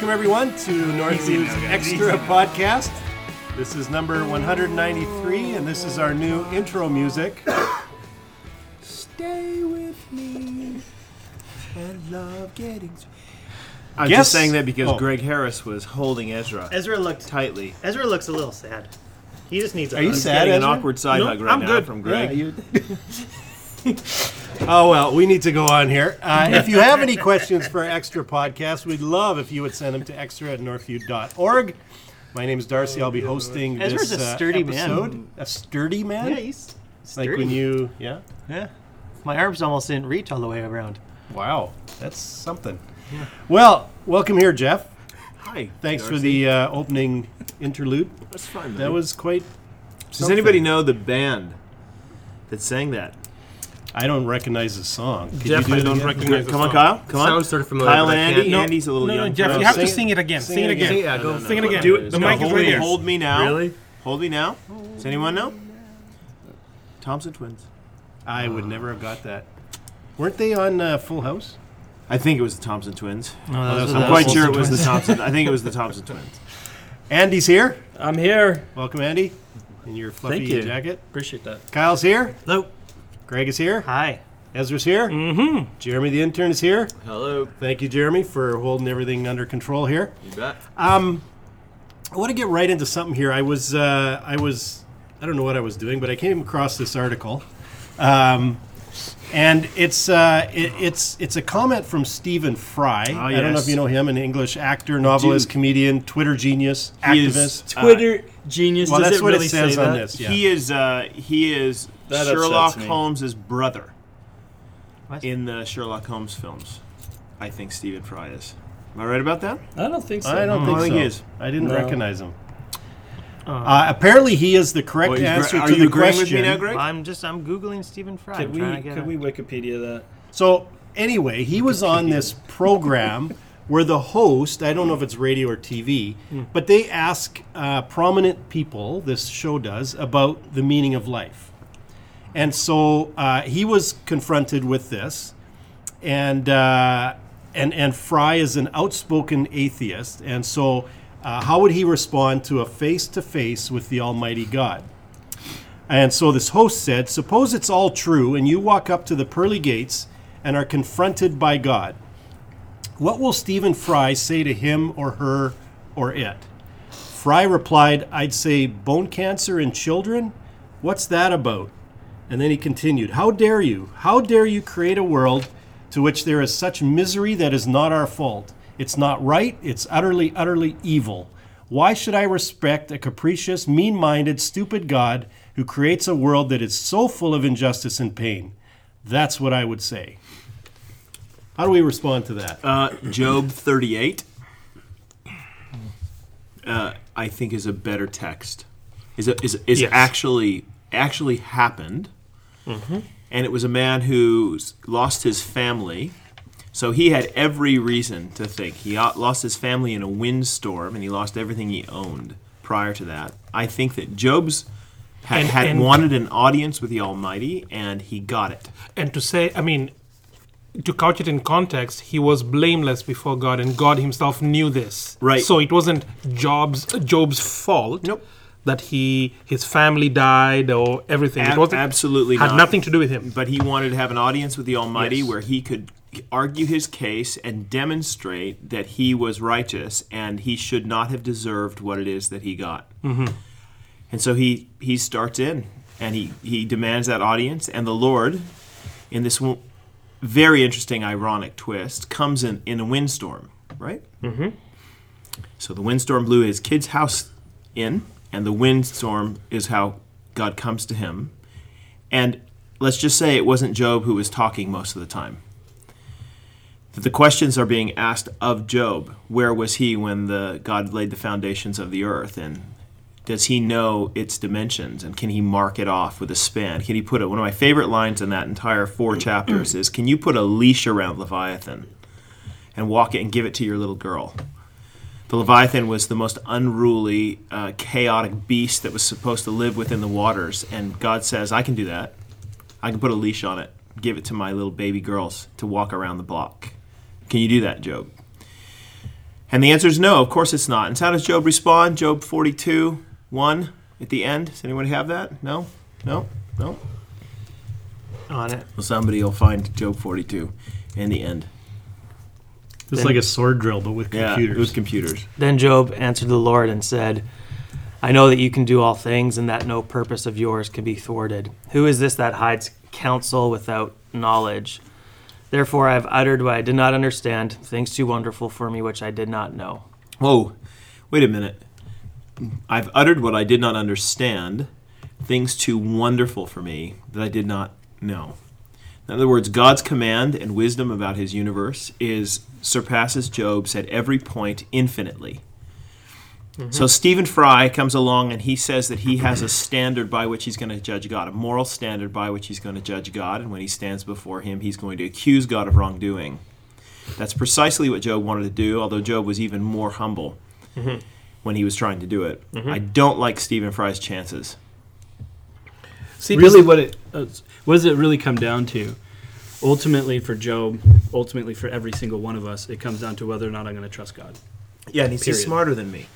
welcome everyone to Northview's Extra podcast. This is number 193, and this is our new intro music. Stay with me and love getting. I'm Guess- just saying that because oh. Greg Harris was holding Ezra Ezra looked tightly. Ezra looks a little sad. He just needs a Are you hug. sad? Getting an Ezra? awkward side No, hug right I'm now good. from Greg. you- oh well, we need to go on here. Uh, if you have any questions for our extra podcast, we'd love if you would send them to extra at northview.org. My name is Darcy. I'll be hosting Ezra's this a uh, sturdy man. A sturdy man. Yeah, he's like when you, yeah. Yeah. My arms almost didn't reach all the way around. Wow, that's something. Yeah. Well, welcome here, Jeff. Hi. Thanks for the uh, opening interlude. That's fine. That was quite. Does something. anybody know the band that sang that? I don't recognize the song. Could Jeff, you do I it don't again? recognize the Come on, song. Kyle. Come on. Sounds sort of familiar, Kyle but and I Andy. can't- No, Andy's a little No, no. Jeff, for you have to it- sing it again. sing Sing it it again. again. Yeah, go. Sing it again. Do it. The No, mic is hold right me, here. Hold me now. Really? Hold me now. Does anyone know? Thompson Twins. I would never have got that. Weren't they on uh, Full House? I think it was the Thompson Twins. No, those I'm are quite sure it was the Thompson. I think it was the Thompson Twins. Andy's here. I'm here. Welcome, Andy, in your fluffy Thank you. jacket. Appreciate that. Kyle's here. Hello. Greg is here. Hi. Ezra's here. Mm-hmm. Jeremy, the intern, is here. Hello. Thank you, Jeremy, for holding everything under control here. You bet. Um, I want to get right into something here. I was, uh, I was, I don't know what I was doing, but I came across this article, um, and it's, uh, it, it's, it's a comment from Stephen Fry. I don't know yes. if you know him, an English actor, novelist, do. comedian, Twitter genius, He is- activist. Uh, Twitter genius. well, Does that's it what really it says say on that? this. Yeah. He is. Uh, he is That Sherlock me. Holmes's brother What? in the Sherlock Holmes films. I think Stephen Fry is. Am I right about that? I don't think so. I don't I think think so. he is. I didn't No. recognize him. Uh, apparently, he is the correct Oh, you gra- answer are to you the agreeing question. with me now, Greg? I'm just I'm googling Stephen Fry. Could we trying to get could a- we Wikipedia that? So anyway, he was on this program where the host, I don't know if it's radio or TV, but they ask uh, prominent people, this show does, about the meaning of life. And so uh, he was confronted with this, and uh, and and Fry is an outspoken atheist, and so uh, how would he respond to a face to face with the Almighty God? And so this host said, Suppose it's all true and you walk up to the pearly gates and are confronted by God. What will Stephen Fry say to him or her or it? Fry replied, I'd say, Bone cancer in children? What's that about? And then he continued, How dare you? How dare you create a world to which there is such misery that is not our fault? It's not right, it's utterly, utterly evil. Why should I respect a capricious, mean minded, stupid God who creates a world that is so full of injustice and pain? That's what I would say. How do we respond to that? Uh, Job 38, uh, I think, is a better text. Is a, is is Yes. actually actually happened, Mm-hmm. and it was a man who lost his family. So he had every reason to think he uh, lost his family in a windstorm, and he lost everything he owned prior to that. I think that Job's had, And- had and- wanted an audience with the Almighty, and he got it. And to say, I mean, to couch it in context, he was blameless before God, and God Himself knew this. Right. So it wasn't Job's Job's fault. Nope. That he his family died or everything. Ab- it wasn't absolutely had not. nothing to do with him. but he wanted to have an audience with the Almighty Yes. where he could argue his case and demonstrate that he was righteous and he should not have deserved what it is that he got. Mm-hmm. And so he he starts in and he he demands that audience, and the Lord, in this very interesting, ironic twist, comes in in a windstorm, right? Mm-hmm. So the windstorm blew his kid's house in, and the windstorm is how God comes to him. And let's just say it wasn't Job who was talking most of the time. The questions are being asked of Job. Where was he when the God laid the foundations of the earth? And does he know its dimensions? And can he mark it off with a span? Can he put it? One of my favorite lines in that entire four chapters is, "Can you put a leash around Leviathan and walk it and give it to your little girl?" The Leviathan was the most unruly, uh, chaotic beast that was supposed to live within the waters. And God says, I can do that. I can put a leash on it, give it to my little baby girls to walk around the block. Can you do that, Job? And the answer is no, of course it's not. And so how does Job respond? Job 42, 1 at the end. Does anybody have that? No? No? No? on it. Well, somebody will find Job 42 in the end. It's like a sword drill, but with Yeah, computers. with computers. Then Job answered the Lord and said, I know that you can do all things, and that no purpose of yours can be thwarted. Who is this that hides counsel without knowledge? Therefore I have uttered what I did not understand, things too wonderful for me which I did not know. Whoa, wait a minute. I've uttered what I did not understand, things too wonderful for me that I did not know. In other words, God's command and wisdom about his universe is surpasses Job's at every point infinitely. Mm-hmm. So Stephen Fry comes along and he says that he has a standard by which he's going to judge God, a moral standard by which he's going to judge God, and when he stands before him, he's going to accuse God of wrongdoing. That's precisely what Job wanted to do, although Job was even more humble mm-hmm. when he was trying to do it. Mm-hmm. I don't like Stephen Fry's chances. See, really what it uh, what does it really come down to ultimately for job ultimately for every single one of us it comes down to whether or not i'm going to trust god Yeah, and is he smarter than me?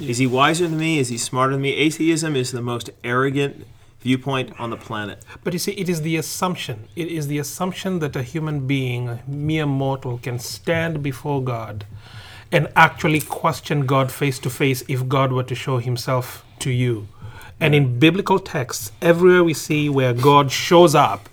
Is he wiser than me? Is he smarter than me? Atheism is the most arrogant viewpoint on the planet. But you see, it is the assumption. It is the assumption that a human being, a mere mortal, can stand before God and actually question God face to face if God were to show himself to you. And in biblical texts, everywhere we see where God shows up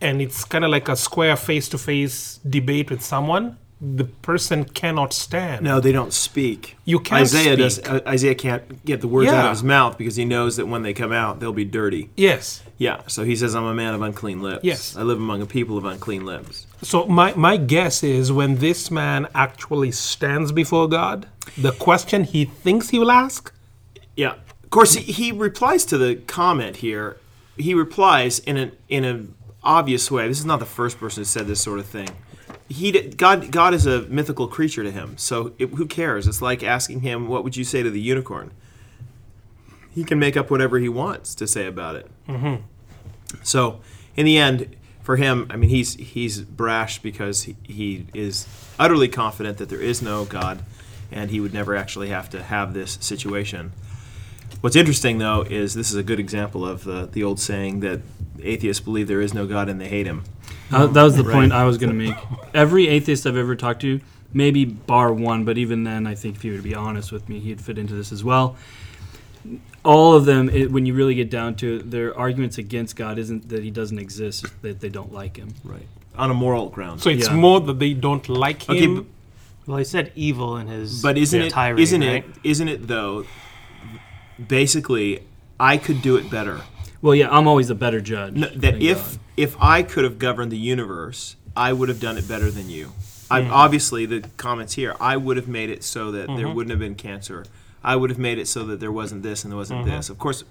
and it's kind of like a square face to face debate with someone, the person cannot stand. No, they don't speak. You can't Isaiah does. Uh, Isaiah can't get the words out of his mouth because he knows that when they come out, they'll be dirty. Yes. Yeah, so he says, "I'm a man of unclean lips. Yes. I live among a people of unclean lips." So my, my guess is when this man actually stands before God, the question he thinks he will ask, Yeah. Of course, he, he replies to the comment here. He replies in an in an obvious way. This is not the first person who said this sort of thing. He God God is a mythical creature to him. So it, who cares? It's like asking him, "What would you say to the unicorn?" He can make up whatever he wants to say about it. Mm-hmm. So, in the end, for him, I mean, he's he's brash because he, he is utterly confident that there is no God, and he would never actually have to have this situation. What's interesting, though, is this is a good example of the, the old saying that atheists believe there is no God and they hate him. Uh, that was the Right. point I was going to make. Every atheist I've ever talked to, maybe bar one, but even then, I think if you were to be honest with me, he'd fit into this as well. All of them, it, when you really get down to it, their arguments against God isn't that he doesn't exist, it's that they don't like him. Right. On a moral ground. so it's Yeah. more that they don't like him. Okay, but- Well, he said evil in his But isn't it tirade, isn't right? it isn't it though basically I could do it better. Well, yeah, I'm always a better judge. No, that if God. if I could have governed the universe, I would have done it better than you. I, Hmm. obviously, the comments here, I would have made it so that there Mm-hmm. wouldn't have been cancer. I would have made it so that there wasn't this and there wasn't Mm-hmm. this. Of course,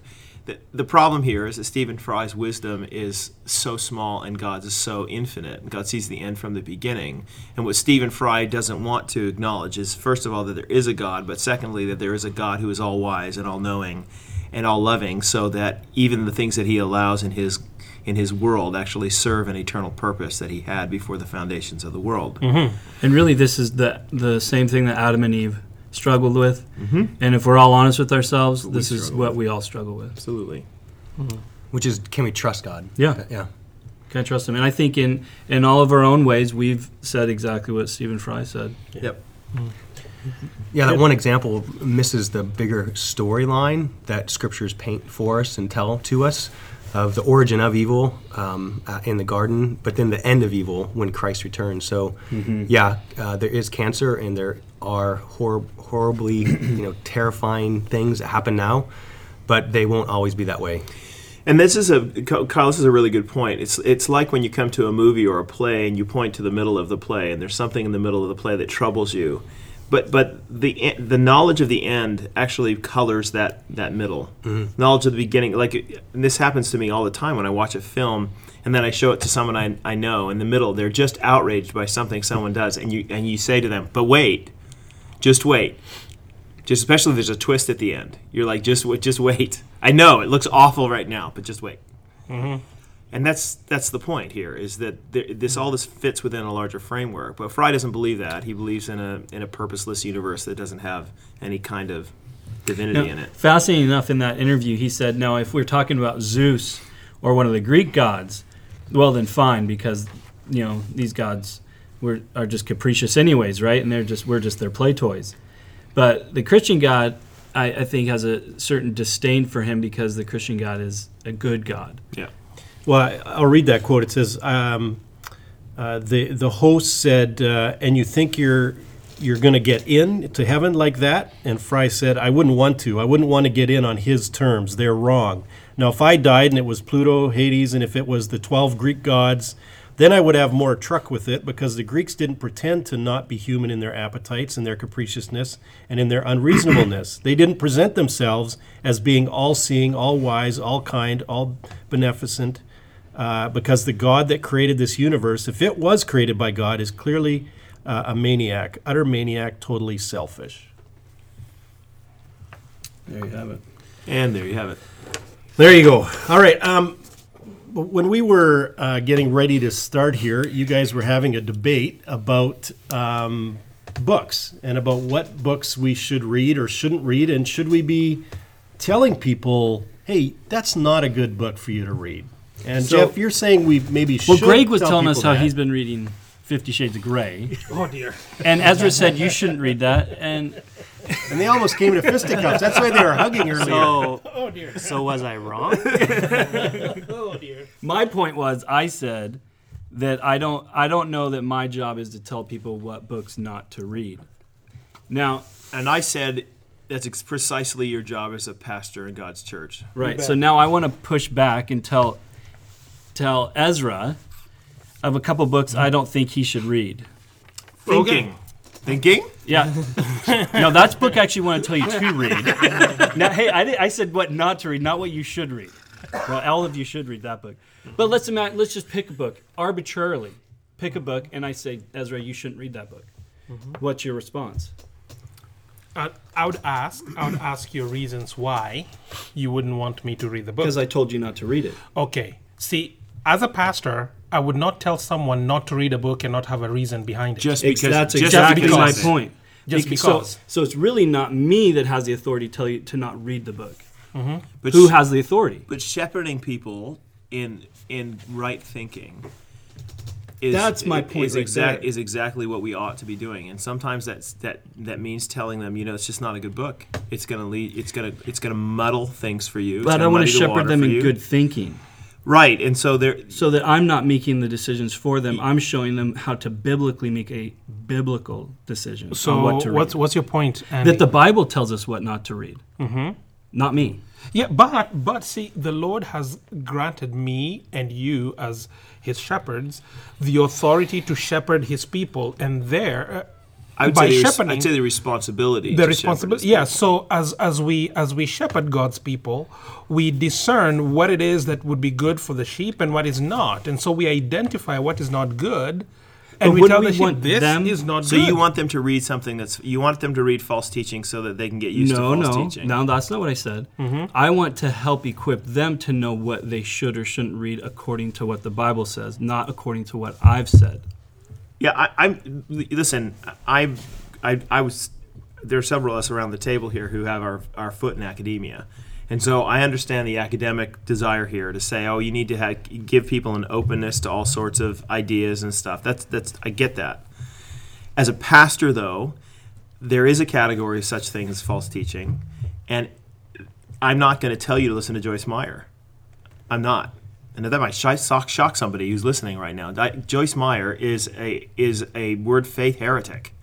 the, the problem here is that Stephen Fry's wisdom is so small and God's is so infinite. God sees the end from the beginning. And what Stephen Fry doesn't want to acknowledge is, first of all, that there is a God, but secondly, that there is a God who is all wise and all knowing and all loving, so that even the things that he allows in his in his world actually serve an eternal purpose that he had before the foundations of the world. Mm-hmm. And really, this is the the same thing that Adam and Eve struggled with. And if we're all honest with ourselves, we this is struggle what we all struggle with. Absolutely. Which is, can we trust God? Yeah. Yeah. Can I trust him? And I think in in all of our own ways, we've said exactly what Stephen Fry said. Yep. Yeah, that one example misses the bigger storyline that scriptures paint for us and tell to us of the origin of evil um, uh, in the garden, but then the end of evil when Christ returns. So, yeah, uh, there is cancer and there are hor- horribly, you know, terrifying things that happen now, but they won't always be that way. And this is a Kyle. This is a really good point. It's it's like when you come to a movie or a play and you point to the middle of the play, and there's something in the middle of the play that troubles you, but but the the knowledge of the end actually colors that that middle. Mm-hmm. Knowledge of the beginning, like and this happens to me all the time when I watch a film and then I show it to someone I, I know. In the middle, they're just outraged by something someone does, and you and you say to them, "But wait, just wait." Just especially if there's a twist at the end. You're like, just wait, just wait. I know it looks awful right now, but just wait. And and that's that's the point here is that th- this all this fits within a larger framework. But Fry doesn't believe that. He believes in a in a purposeless universe that doesn't have any kind of divinity Now, in it. Fascinating enough, in that interview, he said, "Now, if we're talking about Zeus or one of the Greek gods, well, then fine, because you know these gods were are are just capricious, anyways, right? And they're just we're just their play toys. But the Christian God, I, I think, has a certain disdain for him because the Christian God is a good God. Yeah. Well, I- I'll read that quote. It says, um, uh, "the the host said, uh, and you think you're you're going to get in to heaven like that?" And Fry said, "I wouldn't want to. I wouldn't want to get in on his terms. They're wrong. Now, if I died and it was Pluto, Hades, and if it was the twelve Greek gods." Then I would have more truck with it because the Greeks didn't pretend to not be human in their appetites and their capriciousness and in their unreasonableness. they didn't present themselves as being all seeing, all wise, all kind, all beneficent, uh, because the God that created this universe, if it was created by God, is clearly uh, a maniac, utter maniac, totally selfish. There you have it. And there you have it. There you go. All right. Um, when we were uh, getting ready to start here, you guys were having a debate about um, books and about what books we should read or shouldn't read, and should we be telling people, "Hey, that's not a good book for you to read." And So- Jeff, you're saying we maybe Well, should. Greg was tell telling us how that. he's been reading Fifty Shades of Grey, Oh dear. and Ezra said you shouldn't read that, and and they almost came to fisticuffs. That's why they were hugging earlier. So, Oh dear. so was I wrong? Oh dear. My point was, I said that I don't, I don't know that my job is to tell people what books not to read. Now, And I said that's ex- precisely your job as a pastor in God's church. right. So now I want to push back and tell, tell Ezra of a couple books I don't think he should read. Thinking. Thinking? Yeah. no, that's book I actually want to tell you to read. now, hey, I, di- I said what not to read, not what you should read. Well, all of you should read that book. But let's imagine, let's just pick a book arbitrarily. Pick a book, and I say, Ezra, you shouldn't read that book. What's your response? Uh, I would ask. I would ask your reasons why you wouldn't want me to read the book. Because I told you not to read it. Okay. See, as a pastor, I would not tell someone not to read a book and not have a reason behind it. Just because. that's just exactly because. my point. Just Bec- so- because. So, it's really not me that has the authority to tell you to not read the book. Mm-hmm. But Who has the authority? But shepherding people in in right thinking. Is, That's my i- point Is, right exact, there. is exactly what we ought to be doing, and sometimes that's that that means telling them, you know, it's just not a good book. It's gonna lead. It's gonna it's gonna muddle things for you. It's But I want to shepherd them in you. good thinking. Right, and so there. so that I'm not making the decisions for them. I'm showing them how to biblically make a biblical decision so on what to read. what's what's your point? Andy? that the Bible tells us what not to read, mm-hmm. not me. Yeah, but but see, the Lord has granted me and you as His shepherds the authority to shepherd His people, and there, uh, I would by say the, res- I'd say the responsibility. the responsibility. Yeah. So as as we as we shepherd God's people, we discern what it is that would be good for the sheep and what is not, and so we identify what is not good, and But we tell we the sheep want this them- is not So good. you want them to read something that's you want them to read false teaching so that they can get used No, to false no, teaching. no. That's not what I said. Mm-hmm. I want to help equip them to know what they should or shouldn't read according to what the Bible says, not according to what I've said. Yeah, I, I'm. Listen, I, I, I was. There are several of us around the table here who have our, our foot in academia, and so I understand the academic desire here to say, oh, you need to give people an openness to all sorts of ideas and stuff. That's that's I get that. As a pastor, though, there is a category of such things as false teaching, and I'm not going to tell you to listen to Joyce Meyer. I'm not. And that might shock, shock- shock somebody who's listening right now. Joyce Meyer is a is a word faith heretic.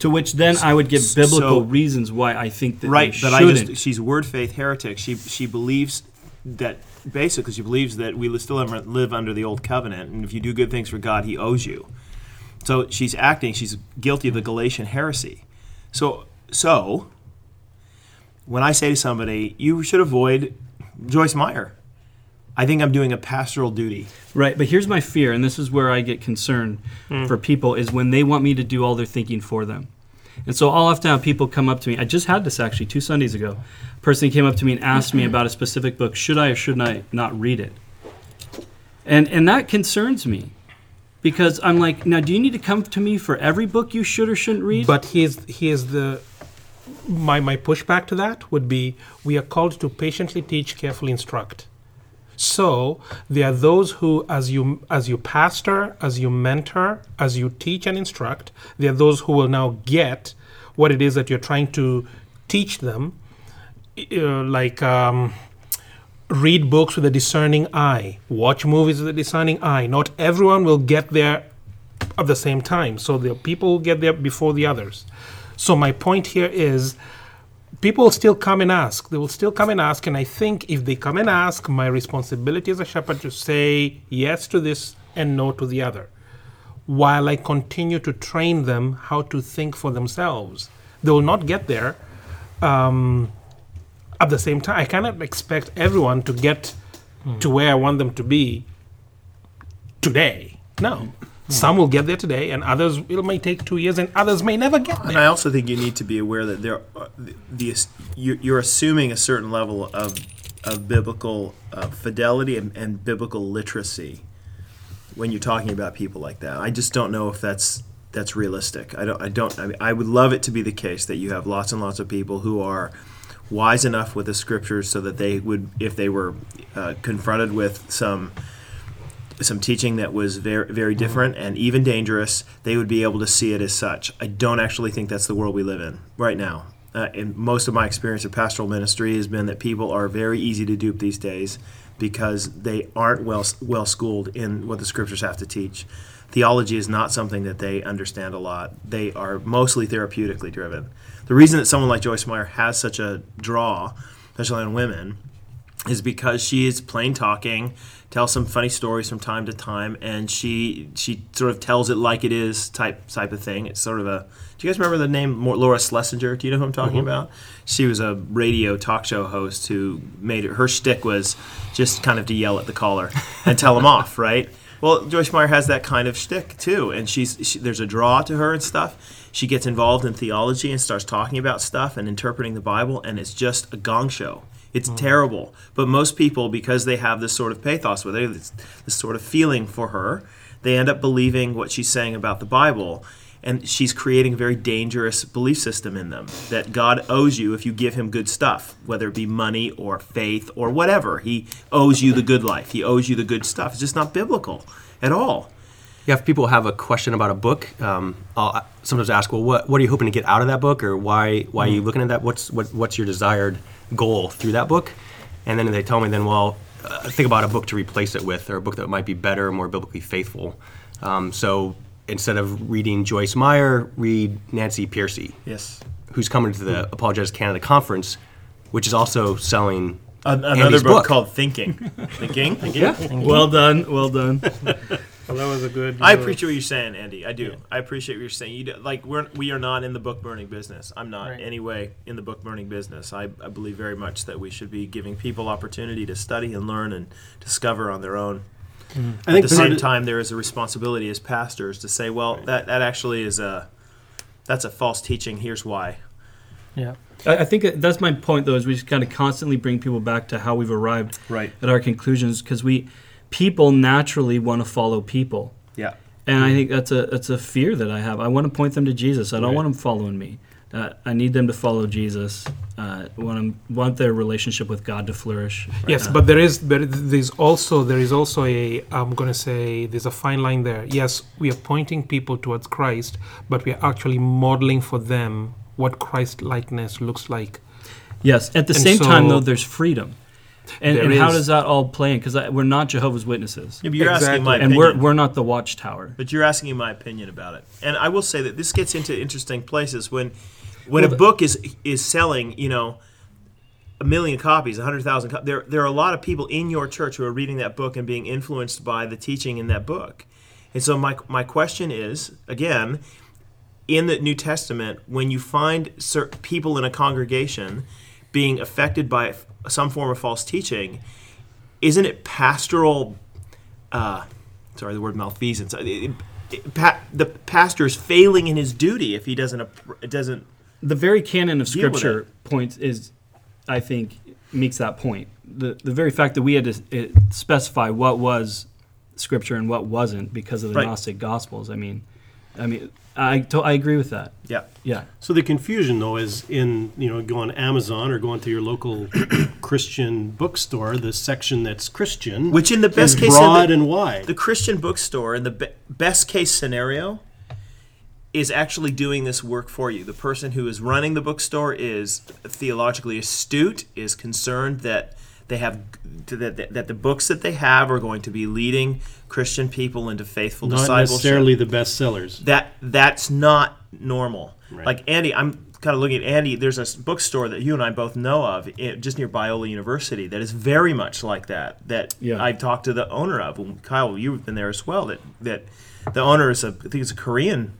To which then I would give biblical so- reasons why I think that Right, but I just she's word faith heretic. She she believes that basically she believes that we still live- live under the old covenant, and if you do good things for God, He owes you. So she's acting. She's guilty of the Galatian heresy. So so when I say to somebody, you should avoid Joyce Meyer, I think I'm doing a pastoral duty. Right, but here's my fear, and this is where I get concerned hmm. for people is when they want me to do all their thinking for them. And so I'll often have people come up to me. I just had this actually two Sundays ago. A person came up to me and asked me hmm. about a specific book. Should I or shouldn't I not read it? and and that concerns me because I'm like, now do you need to come to me for every book you should or shouldn't read? But here's here's the my my pushback to that would be we are called to patiently teach, carefully instruct. So there are those who, as you as you pastor, as you mentor, as you teach and instruct, there are those who will now get what it is that you're trying to teach them, uh, like. Um, read books with a discerning eye, watch movies with a discerning eye. Not everyone will get there at the same time. So the people will get there before the others. So my point here is people still come and ask. They will still come and ask. And I think if they come and ask, my responsibility as a shepherd to say yes to this and no to the other, while I continue to train them how to think for themselves. They will not get there. Um, at the same time, I cannot expect everyone to get to where I want them to be today. No. Some will get there today, and others it may take two years, and others may never get there. And. I also think you need to be aware that there, are, the, the you're, you're assuming a certain level of of biblical uh, fidelity and, and biblical literacy when you're talking about people like that. I just don't know if that's that's realistic. I don't. I don't. I, mean, I would love it to be the case that you have lots and lots of people who are wise enough with the scriptures so that they would, if they were uh, confronted with some some teaching that was very very different and even dangerous, they would be able to see it as such. I don't actually think that's the world we live in right now. Uh, and most of my experience of pastoral ministry has been that people are very easy to dupe these days because they aren't well well schooled in what the scriptures have to teach. Theology is not something that they understand a lot. They are mostly therapeutically driven. The reason that someone like Joyce Meyer has such a draw, especially on women, is because she is plain talking, tells some funny stories from time to time, and she she sort of tells it like it is type type of thing. It's sort of a. Do you guys remember the name Laura Schlesinger? Do you know who I'm talking mm-hmm. about? She was a radio talk show host who made it. Her shtick was just kind of to yell at the caller and tell him off, right? Well, Joyce Meyer has that kind of shtick too, and she's she, there's a draw to her and stuff. She gets involved in theology and starts talking about stuff and interpreting the Bible, and it's just a gong show. It's terrible. But most people, because they have this sort of pathos with her, this, this sort of feeling for her, they end up believing what she's saying about the Bible. And she's creating a very dangerous belief system in them that God owes you if you give him good stuff, whether it be money or faith or whatever. He owes you the good life. He owes you the good stuff. It's just not biblical at all. Yeah, if people have a question about a book, um, I'll sometimes ask, well, what, what are you hoping to get out of that book, or why why are you looking at that? What's what, what's your desired goal through that book? And then they tell me, then, well, uh, think about a book to replace it with, or a book that might be better, more biblically faithful. Um, so instead of reading Joyce Meyer, read Nancy Pearcey, Yes. who's coming to the Apologetics Canada conference, which is also selling another Andy's book, book. called Thinking. Thinking? Thinking? well done, well done. Well, that was a good. I appreciate what you're saying, Andy. I do. I appreciate what you're saying. You do, like we're we are not in the book burning business. I'm not Right. anyway in the book burning business. I, I believe very much that we should be giving people opportunity to study and learn and discover on their own. Mm-hmm. I At think the same time, there is a responsibility as pastors to say, well, that that actually is a that's a false teaching. Here's why. Yeah. I, I think that's my point, though, is we just kind of constantly bring people back to how we've arrived Right. at our conclusions because we, people naturally want to follow people. Yeah. And I think that's a that's a fear that I have. I want to point them to Jesus. I don't Right. want them following me. Uh, I need them to follow Jesus. Uh, want 'em- want their relationship with God to flourish. Yes, Uh, but there is there, there's also there is also a I'm going to say there's a fine line there. Yes, we are pointing people towards Christ, but we are actually modeling for them what Christ likeness looks like. yes. At the and same time, though, there's freedom. And, There and how is. does that all play in? Because we're not Jehovah's Witnesses, Yeah, but you're asking my Exactly. and we're we're not the Watchtower. But you're asking my opinion about it, and I will say that this gets into interesting places when, when Well, a book is is selling, you know, a million copies, a hundred thousand. Co- there, there are a lot of people in your church who are reading that book and being influenced by the teaching in that book. And so my my question is again, in the New Testament, when you find certain people in a congregation being affected by f- some form of false teaching, isn't it pastoral? Uh, sorry, the word malfeasance. It- it- pa- the pastor is failing in his duty if he doesn't doesn't. the very canon of scripture points is i think makes that point the the very fact that we had to uh, specify what was scripture and what wasn't because of the Right. Gnostic Gospels. I mean, I mean, I to, I agree with that. Yeah. Yeah. So the confusion, though, is in you know go on Amazon or go onto your local Christian bookstore. The section that's Christian, Which in the best is case broad the, and wide. the Christian bookstore in the be- best case scenario is actually doing this work for you. The person who is running the bookstore is theologically astute, is concerned that they have that, that, that the books that they have are going to be leading Christian people into faithful Not discipleship. necessarily the best sellers. that that's not normal. Right. Like Andy, I'm kind of looking at Andy. There's a bookstore that you and I both know of, just near Biola University, that is very much like that. That Yeah. I talked to the owner of. Kyle, you've been there as well. That that the owner is a, I think it's a Korean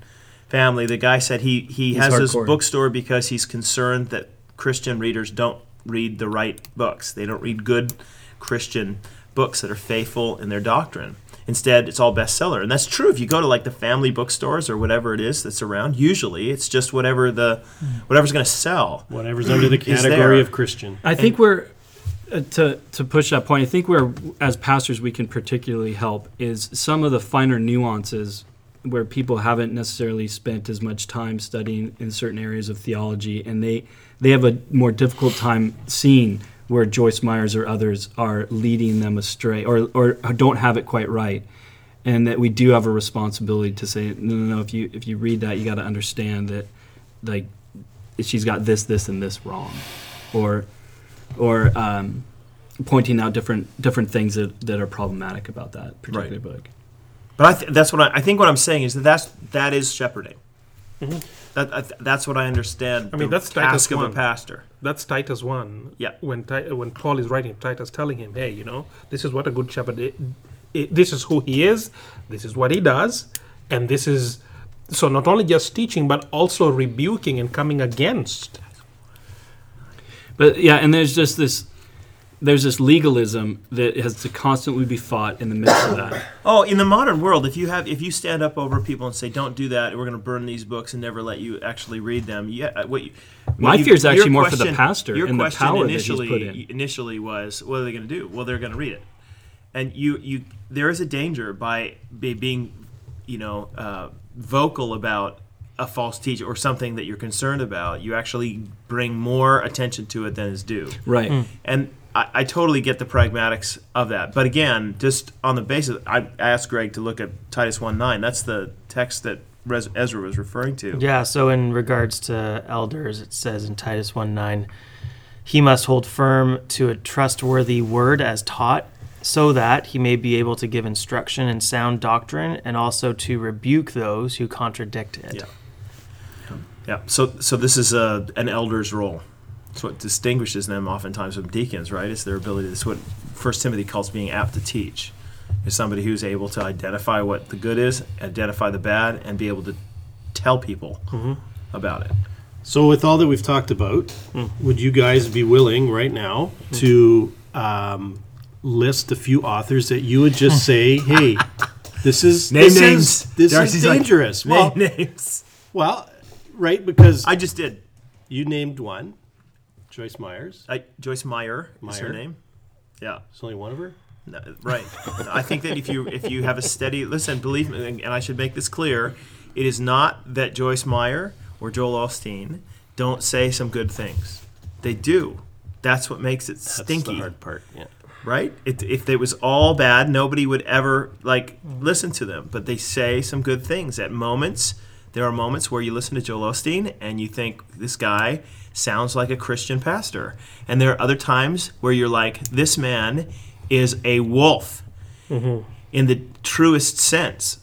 family. The guy said he he has this hardcore. bookstore because he's concerned that Christian readers don't read the right books. They don't read good Christian books that are faithful in their doctrine. Instead, it's all bestseller, and that's true. If you go to like the family bookstores or whatever it is that's around, usually it's just whatever the whatever's going to sell. Whatever's under the category of Christian. I think we're uh, to to push that point. I think where as pastors we can particularly help is some of the finer nuances where people haven't necessarily spent as much time studying in certain areas of theology, and they they have a more difficult time seeing where Joyce Myers or others are leading them astray or or don't have it quite right. And that we do have a responsibility to say, no, no, no. If you if you read that, you got to understand that, like, she's got this, this, and this wrong, or or um, pointing out different different things that, that are problematic about that particular book. But I th- that's what I, I think. What I'm saying is that that's that is shepherding. Mm-hmm. That, I th- that's what I understand. I mean, the that's Titus task of a pastor. That's Titus one. Yeah. When when Paul is writing Titus, telling him, hey, you know, this is what a good shepherd. i- i- this is who he is. This is what he does, and this is so not only just teaching, but also rebuking and coming against. But yeah, and there's just this there's this legalism that has to constantly be fought in the midst of that. Oh, in the modern world, if you have if you stand up over people and say, "Don't do that," we're going to burn these books and never let you actually read them. Yeah, what you, what My you- fear is actually your more for the pastor Your and the question power that he's initially put in. initially was, "What are they going to do?" Well, they're going to read it, and you you there is a danger by being, you know, uh, vocal about a false teacher or something that you're concerned about. You actually bring more attention to it than is due. Right. And I, I totally get the pragmatics of that. But again, just on the basis, I asked Greg to look at Titus 1 9. That's the text that Res- Ezra was referring to. Yeah, so in regards to elders, it says in Titus 1 9, he must hold firm to a trustworthy word as taught, so that he may be able to give instruction in sound doctrine and also to rebuke those who contradict it. Yeah. Yeah. So, so this is a, an elder's role. It's what distinguishes them oftentimes from deacons, right? It's their ability. It's what First Timothy calls being apt to teach. Is somebody who's able to identify what the good is, identify the bad, and be able to tell people mm-hmm. about it. So, with all that we've talked about, mm. would you guys be willing right now mm. to um, list a few authors that you would just say, "Hey, this is Name this names. is this Darcy's is like, dangerous." Name well, names. well, right because I just did. you named one, Joyce Myers. I, Joyce Meyer, is her Meyer. name. Yeah. it's only one of her. No, right. I think that if you if you have a steady listen, believe me, and I should make this clear, it is not that Joyce Meyer or Joel Osteen don't say some good things. They do. That's what makes it stinky. That's the hard part. Yeah. right? It, if it was all bad, nobody would ever like listen to them. But they say some good things at moments. There are moments where you listen to Joel Osteen and you think this guy sounds like a Christian pastor, and there are other times where you're like, this man is a wolf in the truest sense.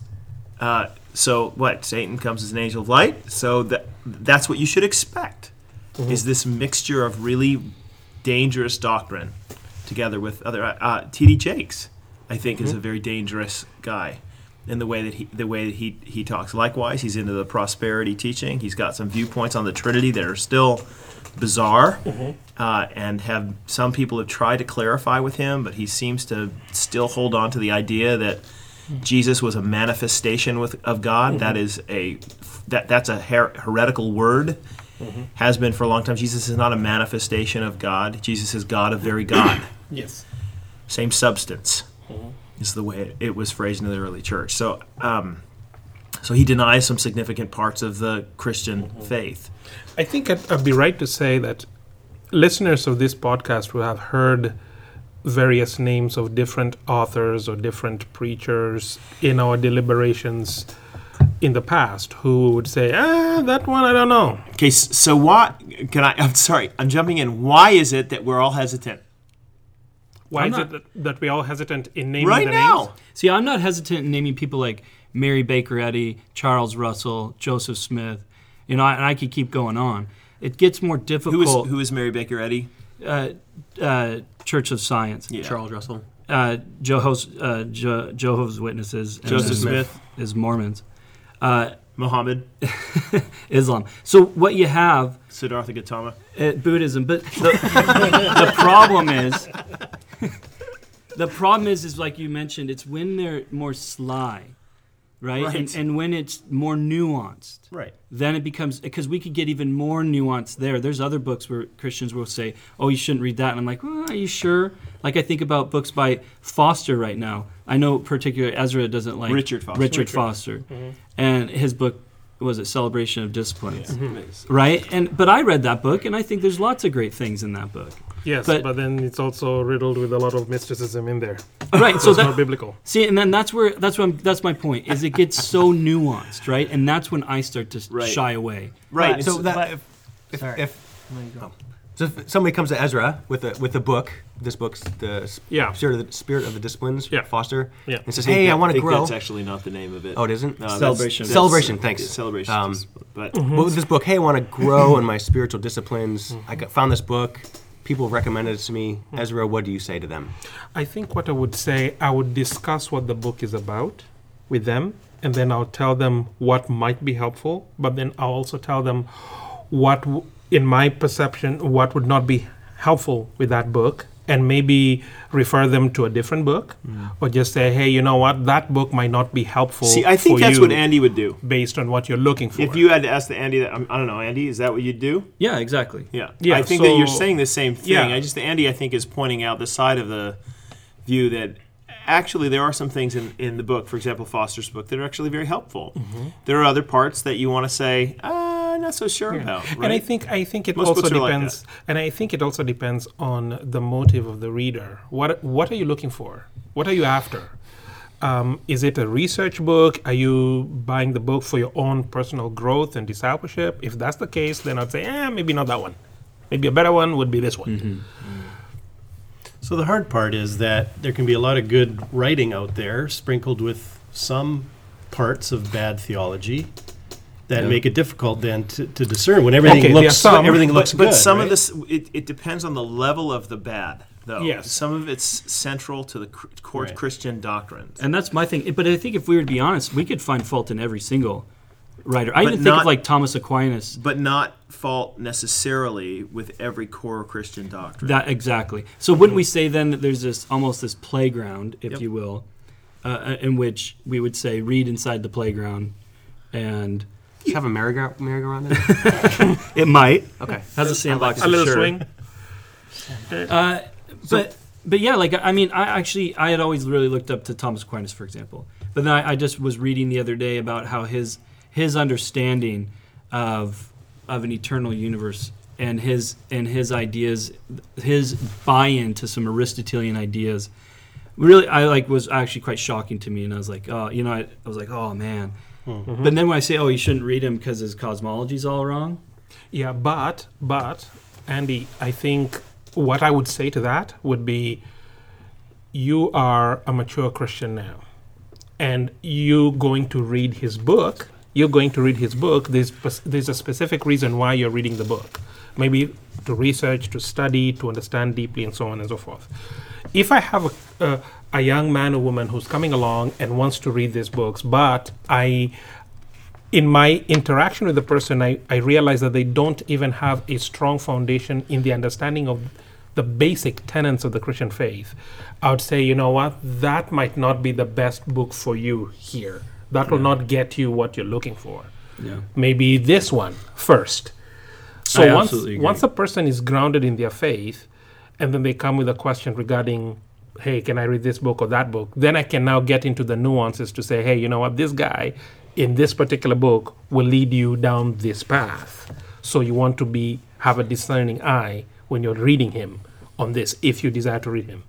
Uh, so what? Satan comes as an angel of light. So that that's what you should expect. Is this mixture of really dangerous doctrine together with other uh, T.D. Jakes? I think is a very dangerous guy in the way that he the way that he he talks. Likewise, he's into the prosperity teaching. He's got some viewpoints on the Trinity that are still bizarre, mm-hmm. uh, and have some people have tried to clarify with him, but he seems to still hold on to the idea that mm-hmm. Jesus was a manifestation with, of God. That mm-hmm. is a that that's a her- heretical word. Has been for a long time. Jesus is not a manifestation of God. Jesus is God of very God. Yes. Same substance. Is the way it, it was phrased in the early church. So, um, so he denies some significant parts of the Christian faith. I think I'd, I'd be right to say that listeners of this podcast will have heard various names of different authors or different preachers in our deliberations in the past who would say, ah, that one I don't know. Okay, so why can I? I'm sorry, I'm jumping in. Why is it that we're all hesitant Why I'm is not- it that, that we're all hesitant in naming right the now? names? See, I'm not hesitant in naming people like Mary Baker Eddy, Charles Russell, Joseph Smith. You know, and I could keep going on. It gets more difficult. who is Mary Baker Eddy? uh, uh, Church of Science, Yeah. Charles Russell. uh, Jehovah's, uh, Je- Jehovah's Witnesses, and Joseph Smith, is Mormons, uh, Muhammad, Islam. So what you have Siddhartha Gautama. uh, Buddhism, but the, the problem is, the problem is, is like you mentioned, it's when they're more sly, right? Right. And, and when it's more nuanced. Right. then it becomes because we could get even more nuanced there. There's other books where Christians will say, "Oh, you shouldn't read that," and I'm like, well, "Are you sure?" Like I think about books by Foster right now. I know particularly Ezra doesn't like Richard Foster. Richard, Foster, mm-hmm. and his book was it Celebration of Disciplines, Mm-hmm. right? And but I read that book, and I think there's lots of great things in that book. Yes, But- but, then it's also riddled with a lot of mysticism in there. Right. So So it's not biblical. see, and then that's where that's what I'm, that's my point. Is it gets so nuanced, right? And that's when I start to Right. shy away. Right. So it's- that but- if, if, sorry. if. So if somebody comes to Ezra with a with a book, this book's the Yeah. spirit of the spirit of the disciplines, Yeah. Foster, Yeah. and says, "Hey, I that- want to think grow." That's actually not the name of it. Oh, it isn't. No, that's- Celebration. that's- Celebration, thanks. it's Celebration. Um, but Well, with this book, hey, I want to grow in my spiritual disciplines. I got, found this book. People recommended it to me. Ezra, what do you say to them? I think what I would say, I would discuss what the book is about with them, and then I'll tell them what might be helpful, but then I'll also tell them what, w- in my perception, what would not be helpful with that book, and maybe refer them to a different book, or just say, hey, you know what, that book might not be helpful. see, I think for that's what Andy would do. based on what you're looking for. If you had to ask the Andy, that, I don't know, Andy, is that what you'd do? Yeah, exactly. Yeah. Yeah, I think that you're saying the same thing. Yeah. I just Andy, I think, is pointing out the side of the view that actually there are some things in, in the book, for example, Foster's book, that are actually very helpful. Mm-hmm. There are other parts that you want to say, ah, not so sure about. Right? And I think I think it Most also books are like depends, and I think it also depends on the motive of the reader. What what are you looking for? What are you after? Um, is it a research book? Are you buying the book for your own personal growth and discipleship? If that's the case, then I'd say, eh, maybe not that one. Maybe a better one would be this one. So the hard part is that there can be a lot of good writing out there, sprinkled with some parts of bad theology that make it difficult then to, to discern when everything Okay, there are looks some, everything but, looks but good. some right? of this, it, it depends on the level of the bad, though. Yes. Some of it's central to the core Right. Christian doctrines. And that's my thing. But I think if we were to be honest, we could find fault in every single writer. I But even think not- of like Thomas Aquinas. but not fault necessarily with every core Christian doctrine. That exactly. So wouldn't we say then that there's this almost this playground, if Yep. you will, uh, in which we would say read inside the playground, and Do you have a merry-go- merry-go-round there? it might Okay. has a sandbox A little sure. swing. Uh, but but yeah, like I mean, I actually I had always really looked up to Thomas Aquinas, for example. But then I, I just was reading the other day about how his his understanding of of an eternal universe and his and his ideas, his buy-in to some Aristotelian ideas, really I like was actually quite shocking to me. And I was like, oh, you know, I, I was like, oh man. Mm-hmm. But then when I say, oh, you shouldn't read him because his cosmology's all wrong. Yeah, but but Andy, I think what I would say to that would be you are a mature Christian now. And you're going to read his book, you're going to read his book, there's there's a specific reason why you're reading the book. Maybe to research, to study, to understand deeply and so on and so forth. If I have a, a, a young man or woman who's coming along and wants to read these books, but I in my interaction with the person, I, I realize that they don't even have a strong foundation in the understanding of the basic tenets of the Christian faith. I would say, you know what, that might not be the best book for you here. That will not get you what you're looking for. Yeah. Maybe this one first. So I once once a person is grounded in their faith, and then they come with a question regarding hey, can I read this book or that book? Then I can now get into the nuances to say, hey, you know what, this guy in this particular book will lead you down this path. So you want to be have a discerning eye when you're reading him on this, if you desire to read him.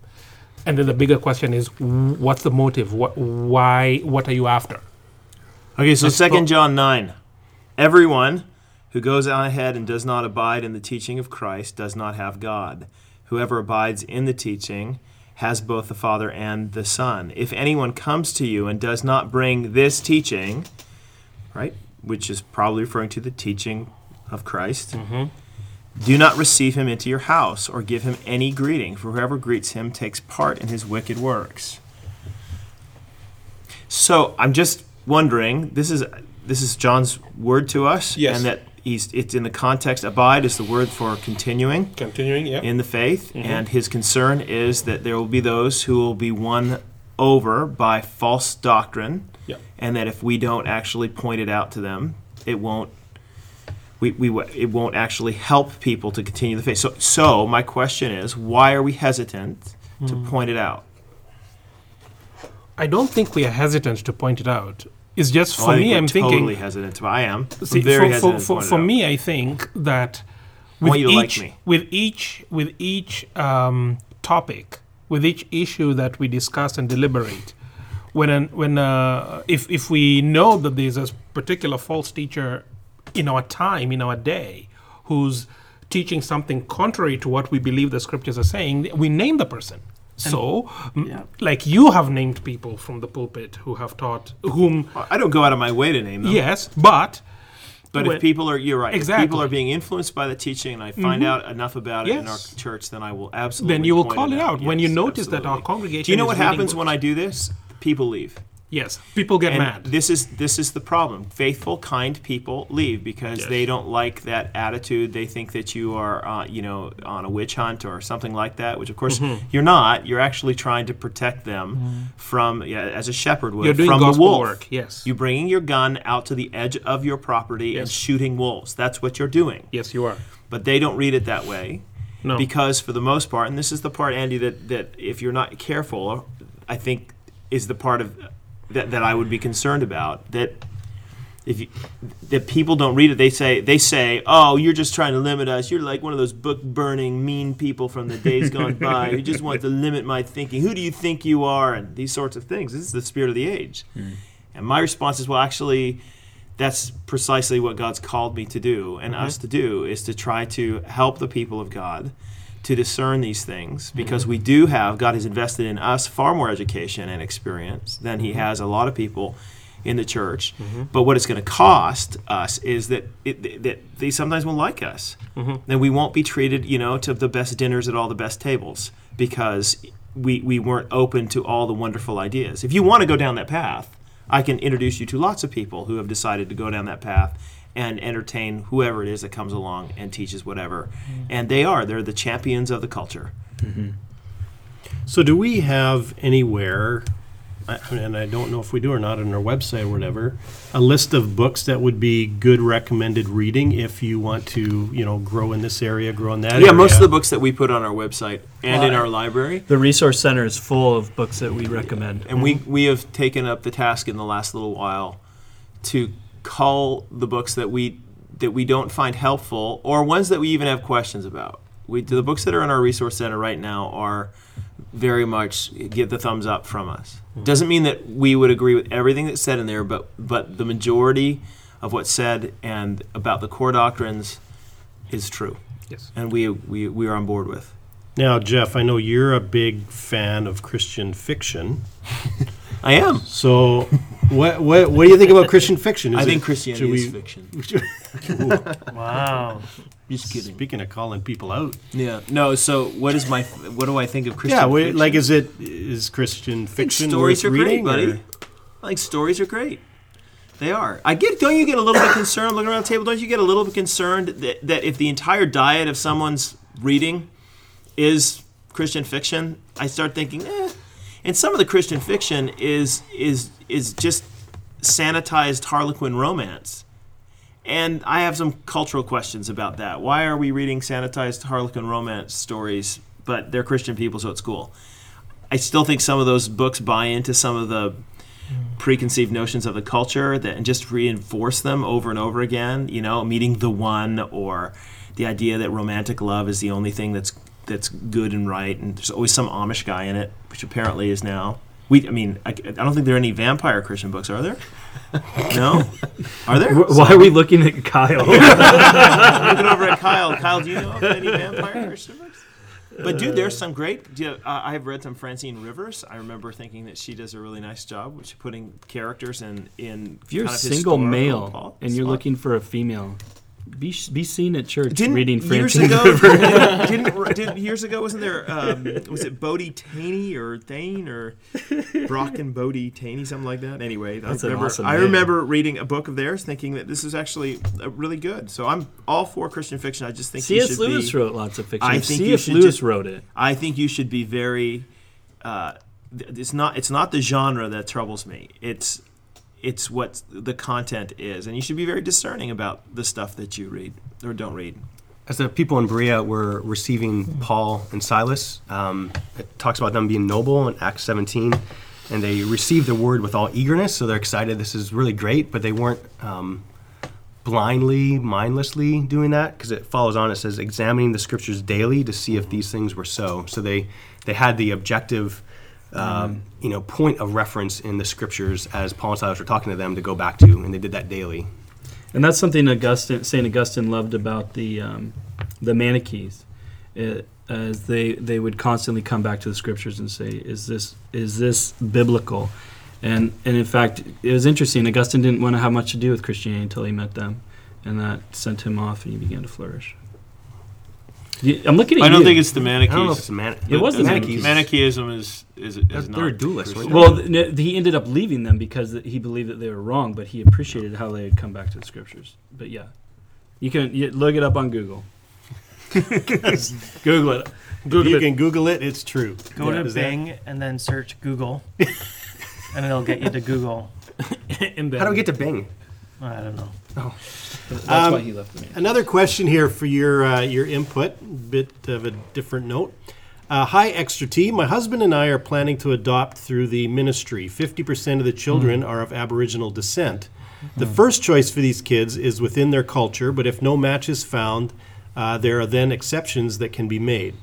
And then the bigger question is, what's the motive? What, why? What are you after? Okay, so Second John nine, everyone who goes on ahead and does not abide in the teaching of Christ does not have God. Whoever abides in the teaching has both the Father and the Son. If anyone comes to you and does not bring this teaching, right, which is probably referring to the teaching of Christ, mm-hmm. do not receive him into your house or give him any greeting, for whoever greets him takes part in his wicked works. So I'm just wondering. This is this is John's word to us, Yes. and that he's it's in the context. Abide is the word for continuing Continuing, yeah. in the faith, mm-hmm. and his concern is that there will be those who will be won over by false doctrine, Yeah. and that if we don't actually point it out to them, it won't. We, we, it won't actually help people to continue the faith. So, so my question is, why are we hesitant to mm. point it out? I don't think we are hesitant to point it out. It's just for me, I'm totally thinking. hesitant. I am. See, I'm very for, hesitant for, to for, for me, I think that with to like each with each with each um, topic, with each issue that we discuss and deliberate, when an, when uh, if if we know that there's a particular false teacher in our time in our day who's teaching something contrary to what we believe the scriptures are saying, we name the person. So, Yeah. like you have named people from the pulpit who have taught whom I don't go out of my way to name them. yes, but But when- if people are, you're right. If people Mm-hmm. are being influenced by the teaching, and I find out enough about it in our church, then I will absolutely. then you will call it out when you Yes, notice that our congregation. Do you know what happens when I do this? People leave. Yes, people get And mad. this is this is the problem. Faithful, kind people leave because Yes. they don't like that attitude. They think that you are, uh, you know, on a witch hunt or something like that. Which, of course, Mm-hmm. you're not. You're actually trying to protect them from, yeah, as a shepherd would, You're doing from the gospel wolf. work. Yes. you're bringing your gun out to the edge of your property and shooting wolves. That's what you're doing. yes, you are. But they don't read it that way No. because, for the most part, and this is the part, Andy, that, that if you're not careful, I think is the part of that, that I would be concerned about. That if you, that people don't read it, they say they say, "Oh, you're just trying to limit us. You're like one of those book burning mean people from the days gone by who just want to limit my thinking. Who do you think you are?" And these sorts of things. This is the spirit of the age. Hmm. And my response is, well, actually, that's precisely what God's called me to do and mm-hmm. us to do is to try to help the people of God to discern these things because we mm-hmm. do have God has invested in us far more education and experience than he has a lot of people in the church. Mm-hmm. But what it's going to cost us is that it, that they sometimes won't like us. Mm-hmm. Then we won't be treated, you know, to the best dinners at all the best tables because we, we weren't open to all the wonderful ideas. If you want to go down that path, I can introduce you to lots of people who have decided to go down that path and entertain whoever it is that comes along and teaches whatever. Mm-hmm. And they are, they're the champions of the culture. Mm-hmm. So, do we have anywhere, I- and I don't know if we do or not on our website or whatever, a list of books that would be good recommended reading if you want to, you know, grow in this area, grow in that area? Yeah, most of the books that we put on our website and in our library. The resource center is full of books that we recommend. And we, we have taken up the task in the last little while to cull the books that we that we don't find helpful or ones that we even have questions about. We the books that are in our resource center right now are very much get the thumbs up from us. Hmm. Doesn't mean that we would agree with everything that's said in there, but but the majority of what's said and about the core doctrines is true, Yes. and we we, we are on board with. Now, Jeff, I know you're a big fan of Christian fiction. I am. So, what what what do you think about Christian fiction? Is I think it- Christianity should is fiction. Wow. Just kidding. Speaking of calling people out, Yeah. No. So, what is my? What do I think of Christian? yeah, wait, fiction? like is it is Christian I think fiction stories worth are great, buddy. or- I think stories are great. They are. I get. Don't you get a little bit concerned looking around the table? Don't you get a little bit concerned that, that if the entire diet of someone's reading is Christian fiction, I start thinking, eh. And some of the Christian fiction is is is just sanitized Harlequin romance. And I have some cultural questions about that. Why are we reading sanitized Harlequin romance stories, but they're Christian people, so it's cool? I still think some of those books buy into some of the preconceived notions of the culture that and just reinforce them over and over again. You know, meeting the one or the idea that romantic love is the only thing that's that's good and right, and there's always some Amish guy in it, which apparently is now. We, I mean, I, I don't think there are any vampire Christian books, are there? No, are there? Wh- Why are we looking at Kyle? looking over at Kyle. Kyle, do you know of any vampire Christian books? But dude, there's some great. do you- uh, I've read some Francine Rivers. I remember thinking that she does a really nice job with putting characters in in. if you're a kind of single male and you're spot. looking for a female, be be seen at church Didn't reading years Francine ago? Didn't, didn't years ago? Wasn't there? Um, was it Bodie Thoene or Thane or Brock and Bodie Thoene, something like that? Anyway, That's I remember. awesome I remember reading a book of theirs, thinking that this is actually uh, really good. So I'm all for Christian fiction. I just think you C.S. should Lewis be. wrote lots of fiction. I think you C.S. should Lewis ju- wrote it. I think you should be very. Uh, it's not. It's not the genre that troubles me. It's. It's what the content is, and you should be very discerning about the stuff that you read or don't read. As the people in Berea were receiving Paul and Silas, um, it talks about them being noble in Acts 17, and they received the word with all eagerness, so they're excited. This is really great, but they weren't um, blindly, mindlessly doing that because it follows on. It says, examining the scriptures daily to see if these things were so. So they they had the objective. Um, you know, point of reference in the scriptures as Paul and Silas were talking to them to go back to, and they did that daily. And that's something Augustine, Saint Augustine loved about the um, the Manichees, it, as they they would constantly come back to the scriptures and say, "Is this is this biblical?" And and in fact, it was interesting. Augustine didn't want to have much to do with Christianity until he met them, and that sent him off, and he began to flourish. You- I'm looking at I don't you. think it's the I don't know if Manichees. it's a man. It was the Manichees. Manichaeism is is, is They're- not. they're dualists, Christian. right? Well, th- he ended up leaving them because he believed that they were wrong, but he appreciated how they had come back to the scriptures. But yeah, you can you, look it up on Google. Google it. Google you it. can Google it. It's true. Go Yeah. to Is that- Bing and then search Google, and it'll get you to Google. How do we get to Bing? I don't know. That's Um, why he left the man. Another question here for your uh, your input, bit of a different note. Uh, hi, Extra T. My husband and I are planning to adopt through the ministry. 50% of the children are of Aboriginal descent. The first choice for these kids is within their culture, but if no match is found, uh, there are then exceptions that can be made.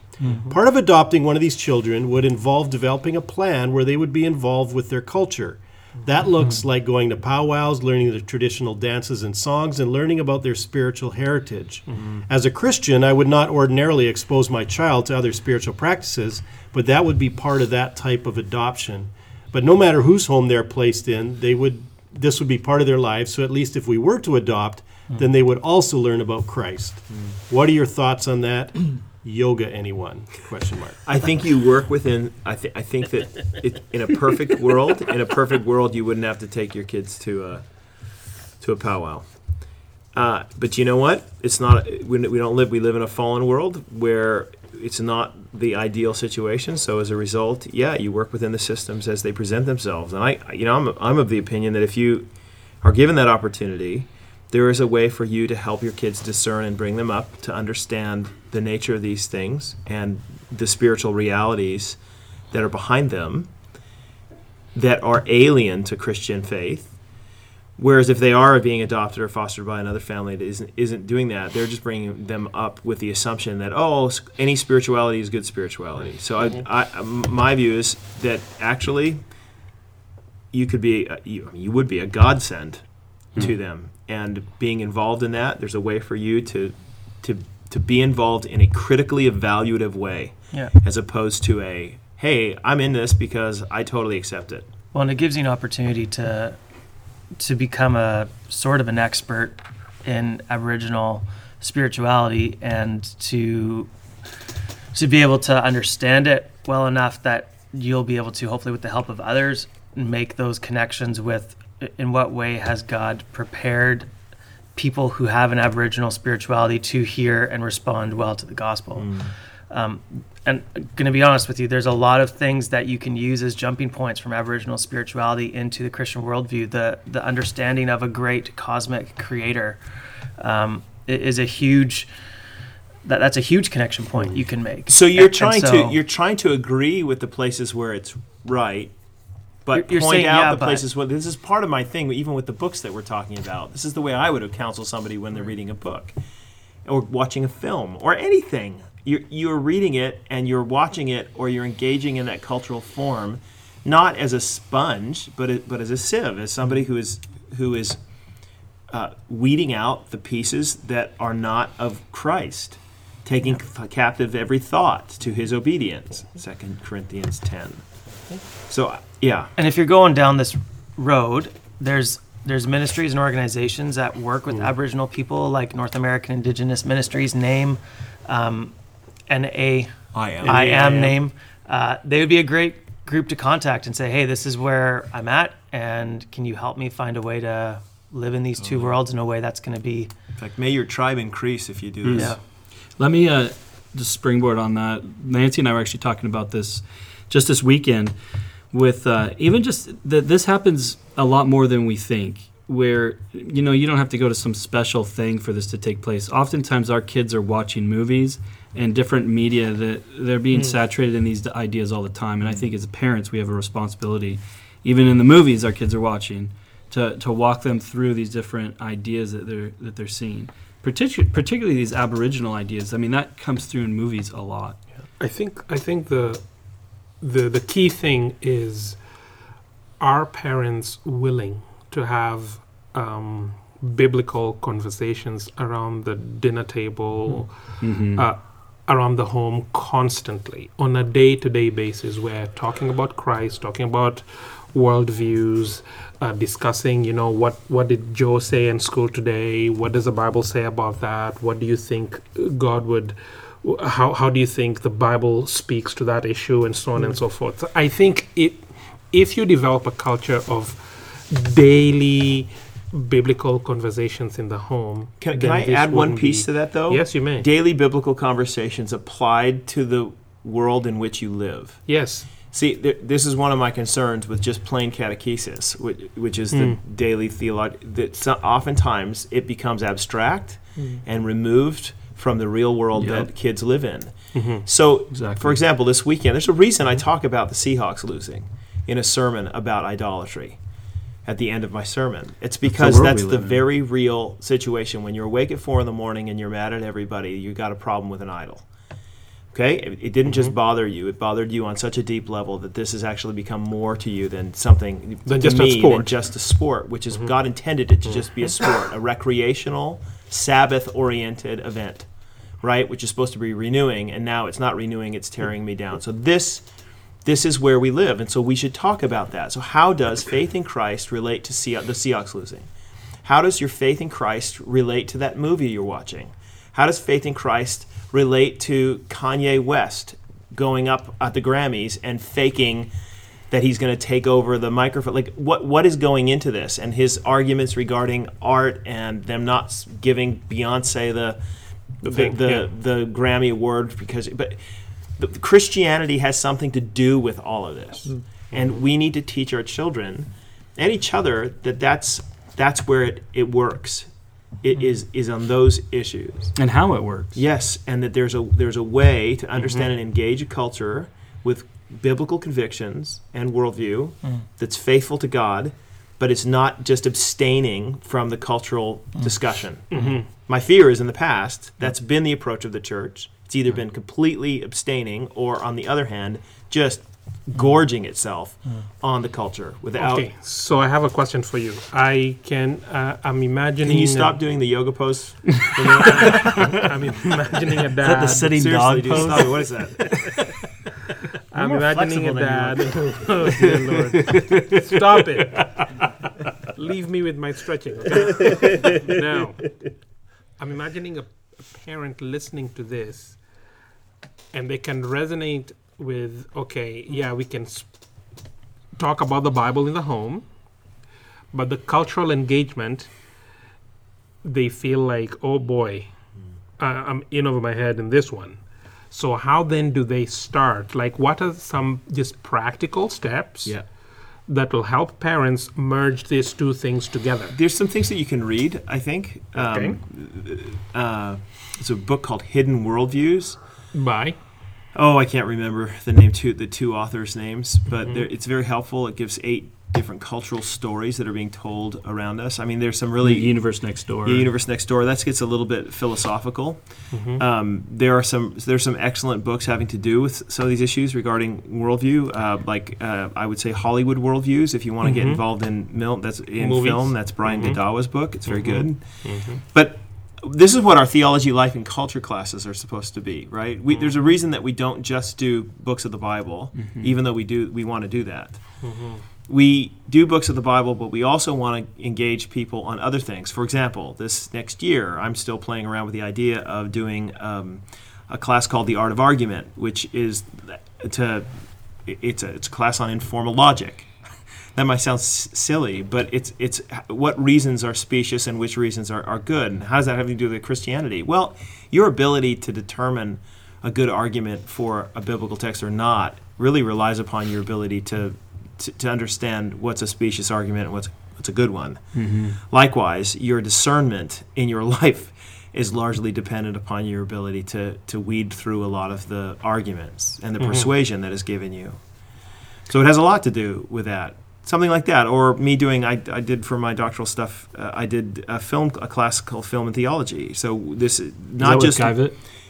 Part of adopting one of these children would involve developing a plan where they would be involved with their culture. That looks like going to powwows, learning the traditional dances and songs, and learning about their spiritual heritage. Mm-hmm. As a Christian, I would not ordinarily expose my child to other spiritual practices, but that would be part of that type of adoption. But no matter whose home they're placed in, they would this would be part of their lives. So at least if we were to adopt, mm. then they would also learn about Christ. Mm. What are your thoughts on that? Yoga, anyone? Question mark. I think you work within. I, th- I think that it, in a perfect world, in a perfect world, you wouldn't have to take your kids to a to a powwow. Uh, but you know what? It's not. We, we don't live. We live in a fallen world where it's not the ideal situation. So as a result, yeah, you work within the systems as they present themselves. And I, you know, I'm I'm of the opinion that if you are given that opportunity, there is a way for you to help your kids discern and bring them up to understand the nature of these things and the spiritual realities that are behind them that are alien to Christian faith. Whereas if they are being adopted or fostered by another family that isn't, isn't doing that, they're just bringing them up with the assumption that oh, any spirituality is good spirituality. So I, I, my view is that actually you could be uh, you, you would be a godsend to them and being involved in that there's a way for you to to to be involved in a critically evaluative way Yeah. as opposed to a hey i'm in this because i totally accept it Well, and it gives you an opportunity to to become a sort of an expert in Aboriginal spirituality and to to be able to understand it well enough that you'll be able to hopefully with the help of others make those connections with in what way has God prepared people who have an Aboriginal spirituality to hear and respond well to the gospel. Um, and going to be honest with you, there's a lot of things that you can use as jumping points from Aboriginal spirituality into the Christian worldview. The the understanding of a great cosmic creator um, is a huge that, that's a huge connection point you can make. So you're And- and trying so- to you're trying to agree with the places where it's right, but You're- point saying, out yeah, the places where this is part of my thing. Even with the books that we're talking about, this is the way I would counsel somebody when they're reading a book, or watching a film, or anything. You're you're reading it and you're watching it, or you're engaging in that cultural form, not as a sponge, but it, but as a sieve, as somebody who is who is uh, weeding out the pieces that are not of Christ, taking captive every thought to his obedience. Second Corinthians ten. So yeah, And if you're going down this road, there's there's ministries and organizations that work with Aboriginal people, like North American Indigenous Ministries. Name, um, N A I am. I am name. Uh, they would be a great group to contact and say, hey, this is where I'm at, and can you help me find a way to live in these two worlds in a way that's going to be In fact, may your tribe increase if you do this. yeah. Let me uh, just springboard on that. Nancy and I were actually talking about this just this weekend. With uh, even just that, this happens a lot more than we think. Where you know you don't have to go to some special thing for this to take place. Oftentimes, our kids are watching movies and different media that they're being saturated in these ideas all the time. And I think as parents, we have a responsibility, even in the movies our kids are watching, to, to walk them through these different ideas that they're that they're seeing. Particu- particularly these Aboriginal ideas. I mean, that comes through in movies a lot. I think I think the the the key thing is are parents willing to have um, biblical conversations around the dinner table, uh, around the home constantly on a day to day basis. We're talking about Christ, talking about worldviews, uh, discussing, you know, what, what did Joe say in school today? What does the Bible say about that? What do you think God would, how, how do you think the Bible speaks to that issue and so on and so forth? I think it, if you develop a culture of daily biblical conversations in the home, Can, can I add one piece be- to that though? Yes, you may. Daily biblical conversations applied to the world in which you live. yes. See, th- this is one of my concerns with just plain catechesis, which, which is the hmm. daily theology. That so- oftentimes it becomes abstract hmm. and removed from the real world Yep. that kids live in. So, Exactly. for example, this weekend, there's a reason I talk about the Seahawks losing in a sermon about idolatry at the end of my sermon. It's because world that's the in. very real situation. When you're awake at four in the morning and you're mad at everybody, you got a problem with an idol. Okay, it, it didn't Mm-hmm. just bother you; it bothered you on such a deep level that this has actually become more to you than something Than just a sport. Mm-hmm. than just a sport, which is God intended it to just be a sport, a recreational, Sabbath-oriented event, right? Which is supposed to be renewing, and now it's not renewing; it's tearing me down. So this this is where we live, and so we should talk about that. So how does faith in Christ relate to Se- the Seahawks losing? How does your faith in Christ relate to that movie you're watching? How does faith in Christ relate to Kanye West going up at the Grammys and faking that he's going to take over the microphone? Like, what what is going into this? And his arguments regarding art and them not giving Beyonce the the the, yeah. the Grammy award because, but the, Christianity has something to do with all of this, mm-hmm. and we need to teach our children and each other that that's that's where it, it works. It mm-hmm. is is on those issues. And how it works. Yes, and that there's a there's a way to mm-hmm. understand and engage a culture with biblical convictions and worldview hmm. that's faithful to God, but it's not just abstaining from the cultural hmm. discussion. Mm-hmm. Mm-hmm. My fear is in the past that's been the approach of the church. It's either hmm. been completely abstaining or, on the other hand, just gorging itself on the culture without. Okay, so I have a question for you. I can, uh, I'm imagining. Can you stop doing the yoga pose? I'm imagining a dad. the sitting Seriously, dog dude, pose? stop. What is that? I'm more imagining a dad. oh, dear Lord. Stop it. Leave me with my stretching. Okay? now, I'm imagining a, a parent listening to this and they can resonate with okay, yeah, we can s- talk about the Bible in the home, but the cultural engagement, they feel like, oh boy, uh, I'm in over my head in this one. So how then do they start? Like, what are some just practical steps Yeah. that will help parents merge these two things together. There's some things that you can read. I think. Um, uh, it's a book called Hidden Worldviews. By Oh, I can't remember the name two the two authors' names, but they're- it's very helpful. It gives eight different cultural stories that are being told around us. I mean, there's some The really universe next door. the universe next door. That gets a little bit philosophical. Mm-hmm. Um, there are some there's some excellent books having to do with some of these issues regarding worldview, uh, like uh, I would say Hollywood worldviews. If you want to get mm-hmm. involved in mil- that's in Movies. film, that's Brian mm-hmm. Godawa's book. It's very good. But this is what our theology, life, and culture classes are supposed to be, right? We, There's a reason that we don't just do books of the Bible, even though we do we want to do that we do books of the Bible, but we also want to engage people on other things. For example, this next year, I'm still playing around with the idea of doing um, a class called the Art of Argument, which is to it's a it's a class on informal logic. That might sound s- silly, but it's it's what reasons are specious and which reasons are, are good, and how does that have to do with Christianity? Well, your ability to determine a good argument for a biblical text or not really relies upon your ability to to, to understand what's a specious argument and what's what's a good one. Likewise, your discernment in your life is largely dependent upon your ability to to weed through a lot of the arguments and the persuasion that is given you. So it has a lot to do with that. Something like that, or me doing. I, I did for my doctoral stuff. Uh, I did a film, a classical film and theology. So this is not just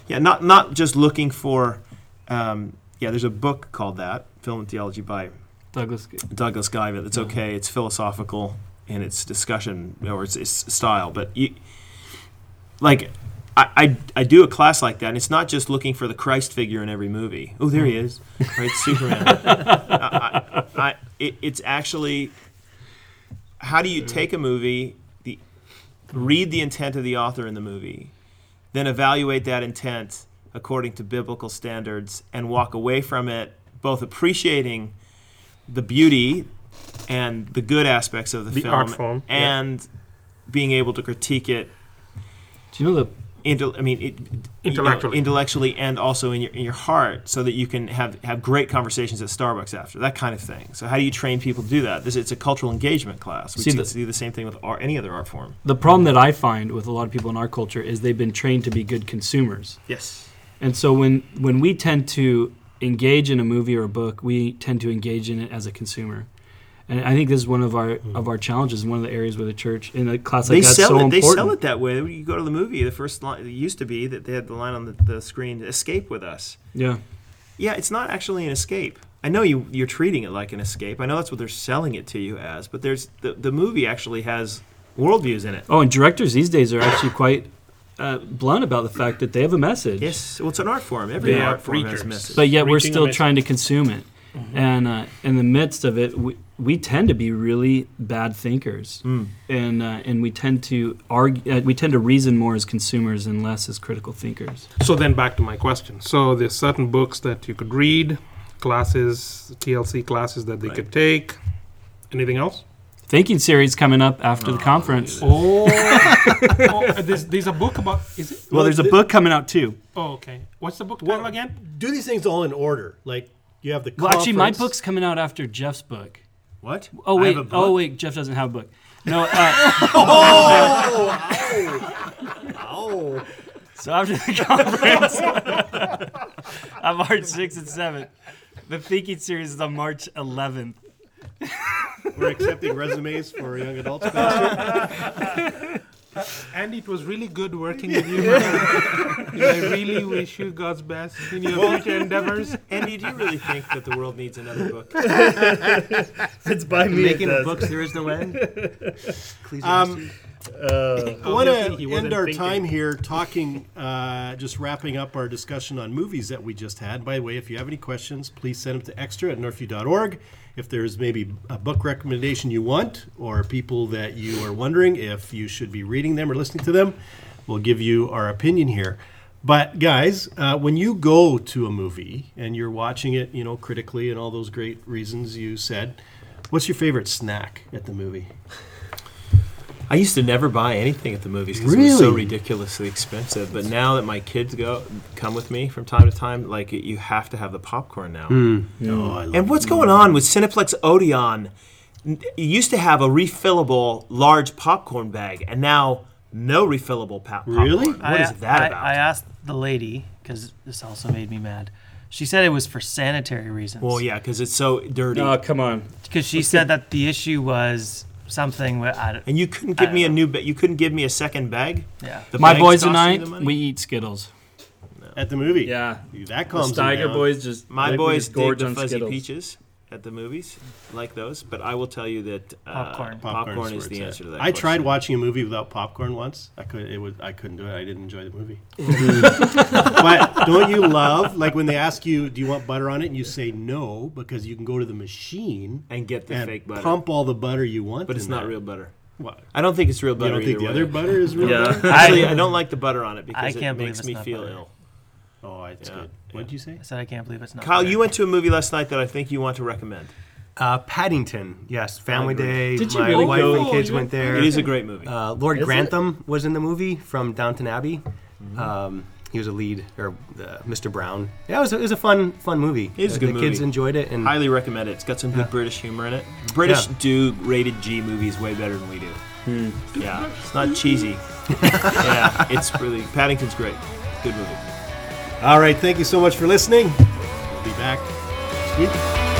yeah, not not just looking for. Um, yeah, there's a book called that, Film and Theology by Douglas. Douglas. It's okay. It's philosophical in its discussion or its, its style, but you, like. I, I, I do a class like that, and it's not just looking for the Christ figure in every movie. Oh, there he is, right? Superman. I, I, I, it, it's actually how do you take a movie, the read the intent of the author in the movie, then evaluate that intent according to biblical standards, and walk away from it both appreciating the beauty and the good aspects of the, The film, art form, yeah. and being able to critique it. Do you know the Intel, I mean, it, you know, Intellectually. intellectually, and also in your in your heart, so that you can have have great conversations at Starbucks after that kind of thing. So, how do you train people to do that? This it's a cultural engagement class. We See, see the- do the same thing with art, any other art form. the problem that I find with a lot of people in our culture is they've been trained to be good consumers. Yes. And so when when we tend to engage in a movie or a book, we tend to engage in it as a consumer. And I think this is one of our hmm. of our challenges, one of the areas where the church in a class like They that's sell so it. They sell it that way. When you go to the movie, the first line it used to be that they had the line on the, the screen, "Escape with us." Yeah. Yeah, it's not actually an escape. I know you you're treating it like an escape. I know that's what they're selling it to you as, but there's the the movie actually has worldviews in it. Oh, and directors these days are actually quite uh, blunt about the fact that they have a message. Yes, well, it's an art form. Every They are art form has preachers. a message. But yet we're Reaching a still message. trying to consume it. And uh, in the midst of it, we, we tend to be really bad thinkers, and uh, and we tend to argue. Uh, we tend to reason more as consumers and less as critical thinkers. So then back to my question. So there's certain books that you could read, classes, TLC classes that they could take. Anything else? Thinking series coming up after the conference. Oh, oh there's, there's a book about. Is it? Well, there's a book coming out too. Oh, okay. What's the book title again? Do these things all in order. Like you have the. Well, actually, my conference- book's coming out after Jeff's book. what? Oh I wait, have a book? oh wait, Jeff doesn't have a book. No. Uh, Oh, So after the conference on March 6th and 7th, the Thinking series is on March 11th. we're accepting resumes for young adults. Pastor. Andy, it was really good working with you. man. I really wish you God's best in your future endeavors. Andy, do you really think that the world needs another book? it's by me. Making the books there is no end. Um, uh, I want to end our thinking. time here talking, uh, just wrapping up our discussion on movies that we just had. By the way, if you have any questions, please send them to extra at northview.org. If there's maybe a book recommendation you want, or people that you are wondering if you should be reading them or listening to them, we'll give you our opinion here. But guys, uh, when you go to a movie and you're watching it, you know, critically and all those great reasons you said, what's your favorite snack at the movie? I used to never buy anything at the movies because it was so Really? ridiculously expensive. But now that my kids go come with me from time to time, like you have to have the popcorn now. Hmm. Oh, I love And what's going on with Cineplex Odeon? N- You used to have a refillable large popcorn bag, and now no refillable pa- popcorn. Really? What is I, that I, about? I asked the lady because this also made me mad. She said it was for sanitary reasons. well, yeah, because it's so dirty. Oh, come on. because she said that the issue was something. With, I don't, and you couldn't give I me a don't new bag. You couldn't give me a second bag. yeah. The My bags boys and cost I, the money? we eat Skittles. at the movie. Yeah. that The calms them Steiger down. boys just My like, boys just dig gorge the on fuzzy Skittles. peaches at the movies, like those. But I will tell you that uh, Popcorn. popcorn, Popcorn's is where the it's answer at. to that. I tried watching a movie without popcorn once. I could. It was. I couldn't do it. I didn't enjoy the movie. but don't you love like when they ask you, "Do you want butter on it?" and you say no because you can go to the machine and get the and fake butter, pump all the butter you want. but it's not there. real butter. What? I don't think it's real butter. You butter. don't think either the other butter is real Yeah. butter? Actually, I don't like the butter on it because I it can't believe makes it's me feel butter. ill. Oh, it's Yeah, good. What did you say? I said I can't believe it's not. Kyle, there. you went to a movie last night that I think you want to recommend. Uh, Paddington, yes, Family. Day. Did you My really wife go? and kids went there. It is a great movie. Uh, Lord Is it? Grantham was in the movie from Downton Abbey. Mm-hmm. Um, he was a lead, or uh, Mr. Brown. Yeah, it was, it was a fun, fun movie. It is a Uh, good the kids movie. enjoyed it, and Highly recommend it. It's got some good Yeah. British humor in it. British Yeah. do rated G movies way better than we do. Yeah, it's not cheesy. yeah, it's really Paddington's great. Good movie. All right. Thank you so much for listening. We'll be back next week.